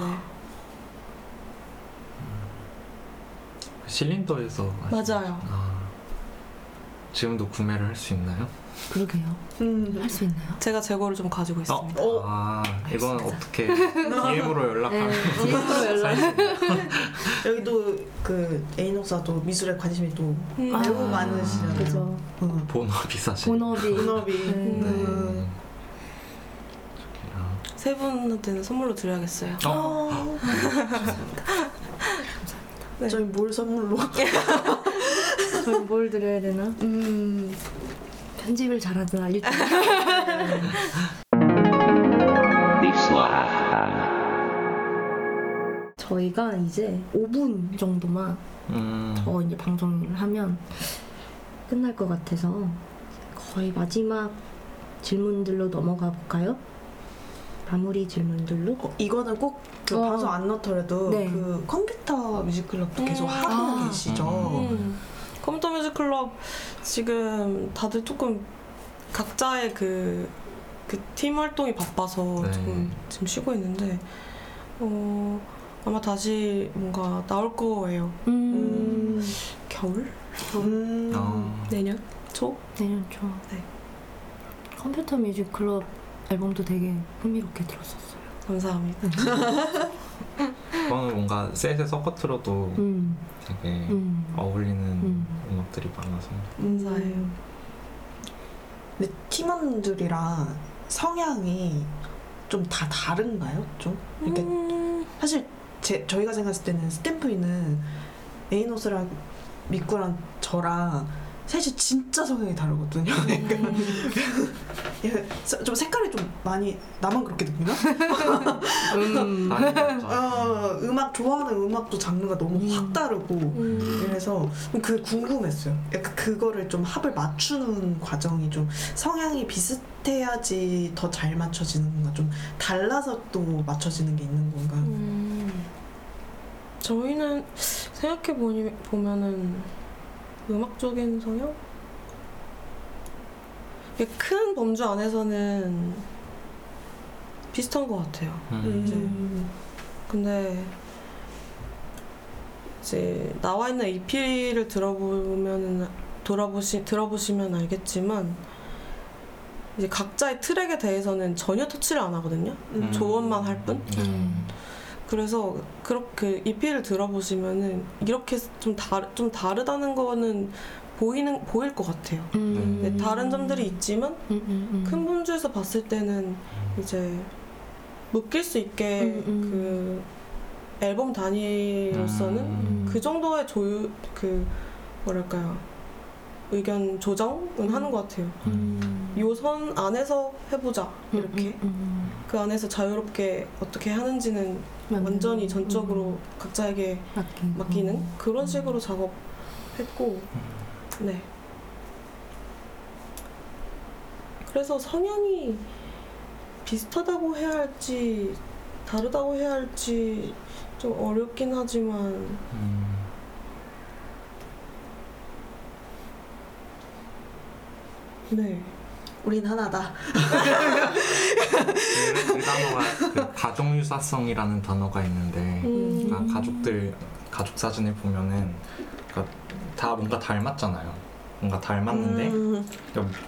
실린더에서 하신 맞아요. 거죠? 아, 지금도 구매를 할 수 있나요? 그러게요. 음. 할 수 있나요? 제가 재고를 좀 가지고 있습니다. 어. 아, 이건 알겠습니다. 어떻게 DM으로 연락하면 네, DM으로 연락. 여기도 그 에이녹사도 미술에 관심이 또 음. 매우 아, 많으시잖아요. 그죠. 음. 본업이 사실. 본업이. 본업이 네. 음. 아, 세 분한테는 선물로 드려야겠어요. 어? 네. 저희 뭘 선물로? 저희 뭘 드려야 되나? 음. 편집을 잘하든 알려주 저희가 이제 5분 정도만 음, 더 이제 방송을 하면 끝날 것 같아서 거의 마지막 질문들로 넘어가 볼까요? 마무리 질문들로. 어, 이거는 꼭그 어. 방송 안 넣더라도 네. 그 컴퓨터 뮤직클럽도 계속 음. 하고 아. 계시죠. 음. Computer Music Club 지금 다들 조금 각자의 그, 그 팀 활동이 바빠서 네. 조금 지금 쉬고 있는데 어, 아마 다시 뭔가 나올 거예요. 음. 겨울? 음. 어, 내년? 초? 내년 초. 네. Computer Music Club 앨범도 되게 흥미롭게 들었었어요. 감사합니다. 그거는 뭔가 셋의 서커트로도 음, 되게 음, 어울리는 음. 음악들이 많아서 감사해요. 근데 팀원들이랑 성향이 좀 다 다른가요? 좀? 이렇게 음, 사실 제, 저희가 생각했을 때는 스탬프이는 에이노스랑 미꾸랑 저랑 셋이 진짜 성향이 다르거든요. 음. 예, 서- 좀 색깔이 좀 많이 나만 그렇게 느끼나? 음. 어, 음악 좋아하는 음악도 장르가 너무 음. 확 다르고 음. 그래서 그 궁금했어요. 약간 그거를 좀 합을 맞추는 과정이 좀 성향이 비슷해야지 더 잘 맞춰지는 건가? 좀 달라서 또 맞춰지는 게 있는 건가? 음, 저희는 생각해 보니 보면은 음악적인 성향? 큰 범주 안에서는 비슷한 것 같아요. 음. 근데 이제 나와 있는 EP를 들어보면은 돌아보시 들어보시면 알겠지만 이제 각자의 트랙에 대해서는 전혀 터치를 안 하거든요. 음. 조언만 할 뿐. 음. 그래서 그렇게 EP를 들어보시면은 이렇게 좀 다르 좀 다르다는 거는 보이는 보일 것 같아요. 음. 네, 다른 점들이 있지만 음, 음, 음. 큰 범주에서 봤을 때는 이제 묶일 수 있게 음, 음. 그 앨범 단위로서는 음. 그 정도의 조율 그 뭐랄까요 의견 조정은 하는 것 같아요. 음. 요선 안에서 해보자 이렇게 음, 음, 그 안에서 자유롭게 어떻게 하는지는 음. 완전히 전적으로 음. 각자에게 맡기고. 맡기는 그런 식으로 작업했고 네 그래서 성향이 비슷하다고 해야 할지 다르다고 해야 할지 좀 어렵긴 하지만 음. 네 우린 하나다. 그, 그 단어가 그 가족 유사성이라는 단어가 있는데 음. 그러니까 가족들 가족 사진을 보면은 그러니까 다 뭔가 닮았잖아요. 뭔가 닮았는데 음.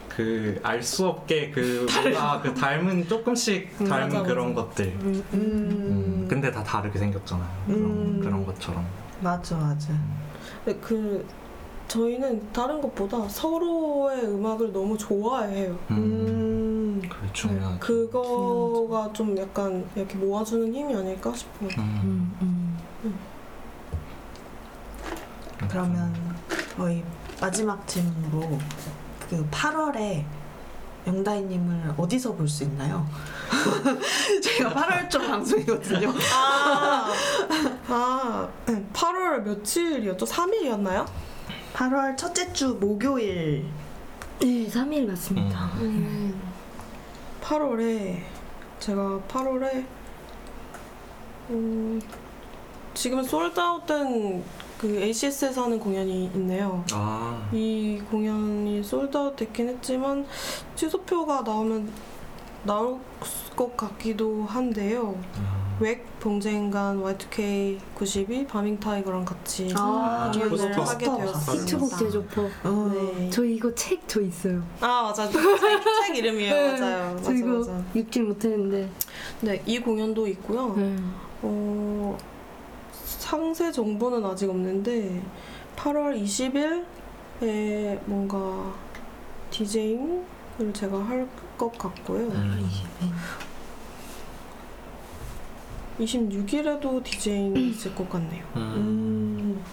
그알 수 없게 그 뭔가 그 닮은 조금씩 음, 닮은 맞아, 그런 맞아. 것들. 음, 음. 음, 근데 다 다르게 생겼잖아요. 그런, 음. 그런 것처럼. 맞아, 맞아. 네, 그 저희는 다른 것보다 서로의 음악을 너무 좋아해요. 음, 음. 그게 중요하죠. 그거가 좀 약간 이렇게 모아주는 힘이 아닐까 싶어요. 음. 음, 음. 그러면 저희 마지막 질문으로 그 8월에 영다이님을 어디서 볼 수 있나요? 제가 8월 초 방송이거든요. 아, 아 8월 며칠이었죠? 3일이었나요? 8월 첫째 주 목요일. 네, 3일 맞습니다. 음. 8월에 제가 8월에 음, 지금은 sold out된 그 ACS에서 하는 공연이 있네요. 아, 이 공연이 sold out 됐긴 했지만 취소표가 나오면 나올 것 같기도 한데요. 아. 웩 봉제인간 Y2K 92 바밍 타이거랑 같이 아, 공연을 포스터. 하게 되었습니다. 히트곡 제조퍼. 어. 네. 저 이거 책 저 있어요. 아 맞아 책, 책 이름이에요 네, 맞아요 저 맞아 이거 맞아 읽질 못했는데. 네 이 공연도 있고요 네. 어 상세 정보는 아직 없는데 8월 20일에 뭔가 디제잉을 제가 할 것 같고요 음. 26일에도 디제잉이 있을 것 같네요 음. 음.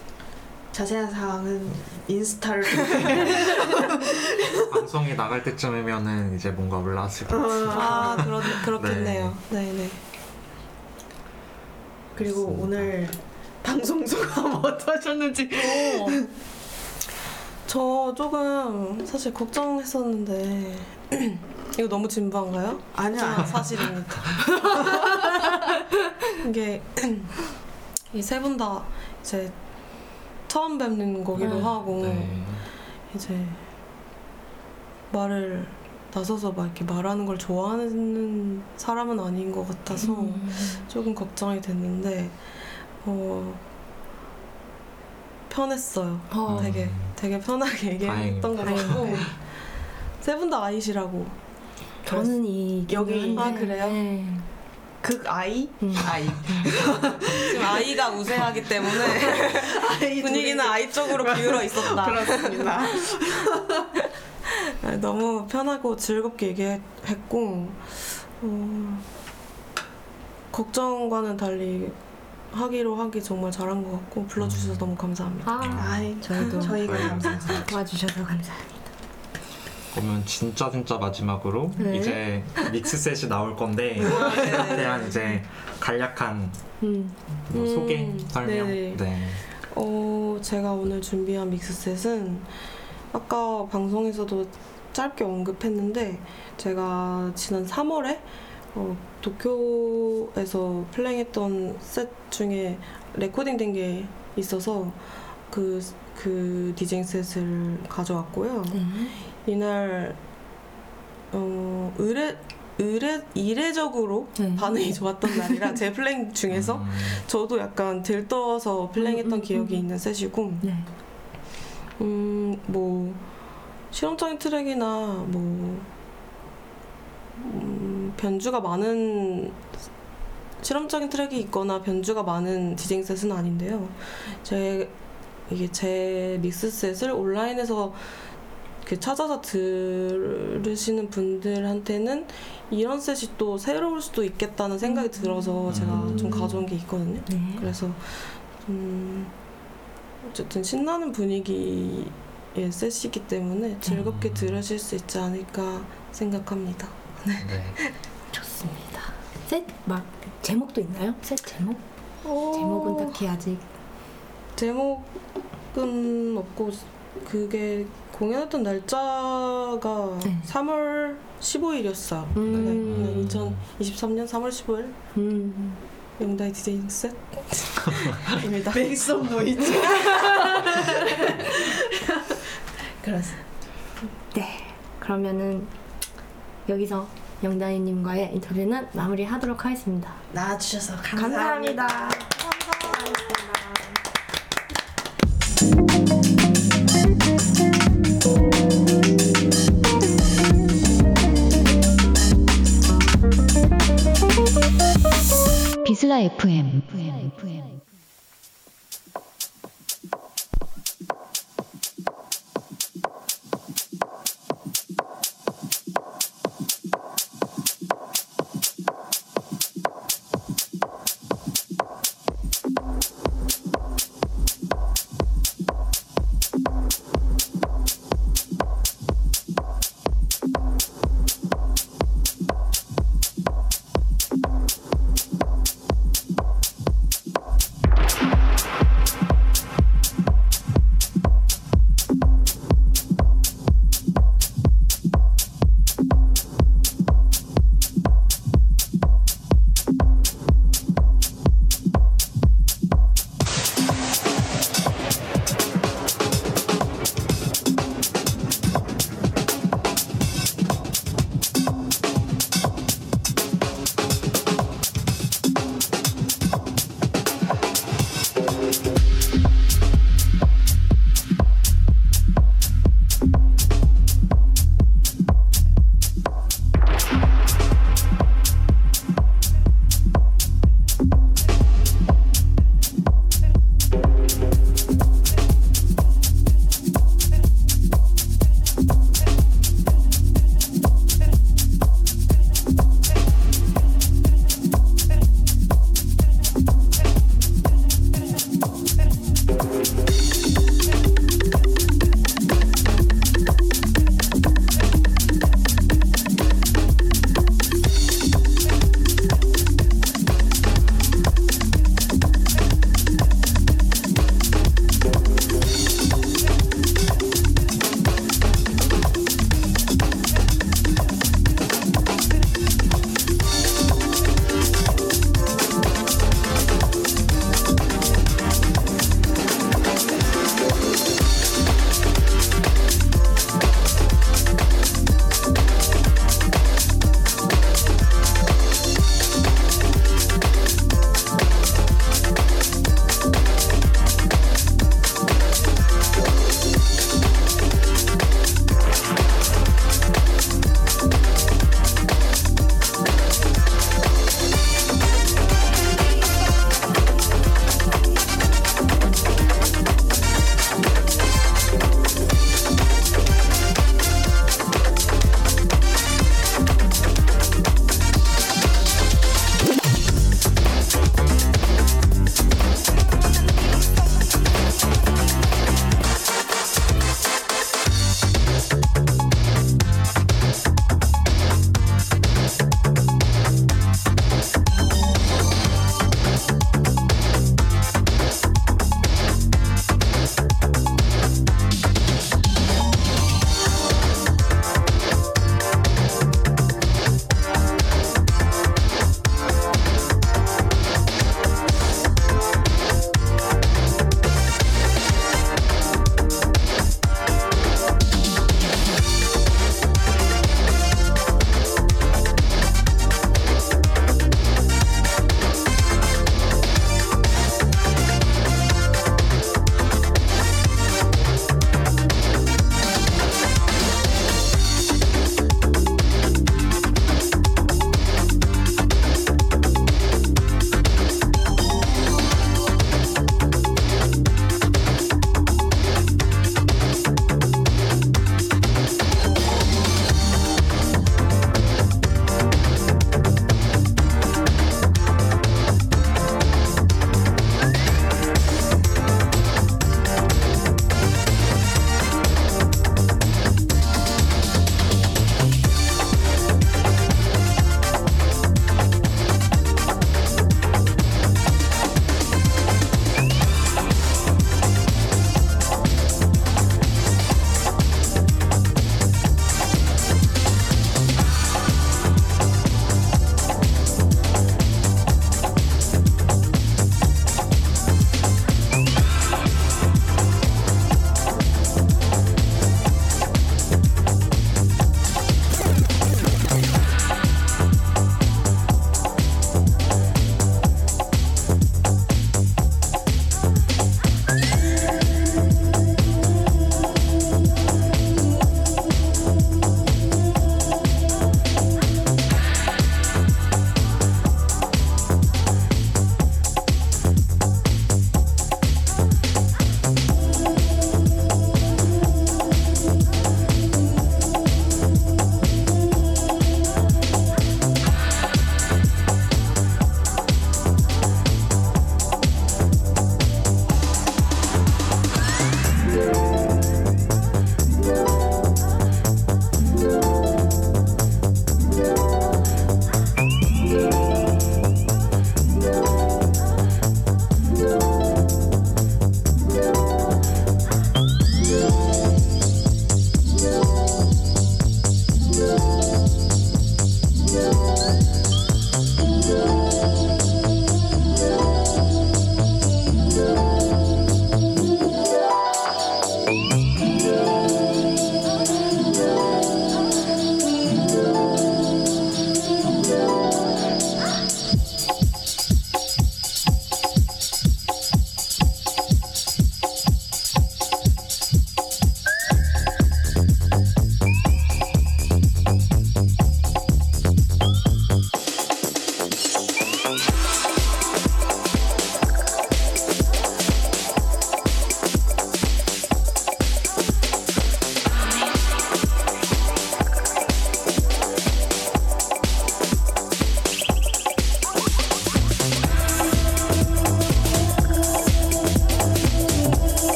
자세한 사항은 인스타를. 방송이 나갈 때쯤이면은 이제 뭔가 올라왔을 것 같아요. 아 그렇, 그렇겠네요 네 네 그리고 맞습니다. 오늘 방송 소감 어떠셨는지. 어. 저 조금 사실 걱정했었는데 이거 너무 진부한가요? 아니야. 사실입니다. 이게 이 세 분 다 이제 처음 뵙는 거기도 네. 하고 네. 이제 말을 나서서 막 이렇게 말하는 걸 좋아하는 사람은 아닌 것 같아서 음. 조금 걱정이 됐는데 어 편했어요. 어. 되게 음. 되게 편하게 얘기했던 것. 같고 세 분 다 아이시라고 저는 이 여기- 아, 그래요? 네. 극 아이 음. 아이 지금 아이가 우세하기 때문에 아이 분위기는 아이 쪽으로 기울어 있었다. 그렇습니다. 아, 너무 편하고 즐겁게 얘기했고 어, 걱정과는 달리 하기로 하기 정말 잘한 것 같고 불러주셔서 너무 감사합니다. 아, 아이 저희도 저희가. 감사합니다. 도와주셔서 감사합니다. 그러면 진짜 진짜 마지막으로 네. 이제 믹스 셋이 나올 건데 아, 네네네. 그에 대한 이제 간략한 음. 뭐 음, 소개 설명 네네. 네. 어, 제가 오늘 준비한 믹스셋은 아까 방송에서도 짧게 언급했는데 제가 지난 3월에 어, 도쿄에서 플레이했던 set 중에 recording 된 게 있어서 그, 그 DJing set을 가져왔고요. 네. 이날 어, 의뢰, 의뢰, 이례적으로 네. 반응이 좋았던 날이라 제 playing 중에서 음, 저도 약간 들떠서 플레이했던 음, 음, 기억이 음. 있는 set이고 네. 음 뭐 실험적인 트랙이나 뭐 음, 변주가 많은 실험적인 트랙이 있거나 변주가 많은 DJing set은 아닌데요. 제 이게 제 믹스 셋을 온라인에서 이렇게 찾아서 들으시는 분들한테는 이런 셋이 또 새로울 수도 있겠다는 생각이 들어서 제가 음. 좀 가져온 게 있거든요. 네. 그래서 음 어쨌든 신나는 분위기의 셋이기 때문에 즐겁게 음. 들으실 수 있지 않을까 생각합니다. 네. 좋습니다. 셋막 제목도 있나요? 셋 제목? 제목은 딱히 아직 제목은 없고 그게 공연했던 날짜가 네. 3월 15일이었어요. 음. 네, 2023년 3월 15일 음. 영다이 디제잉 셋입니다. Make some noise. 그렇습니다. 네. 그러면은 여기서 영다이님과의 인터뷰는 마무리하도록 하겠습니다. 나와주셔서 감사합니다. 비슬라 FM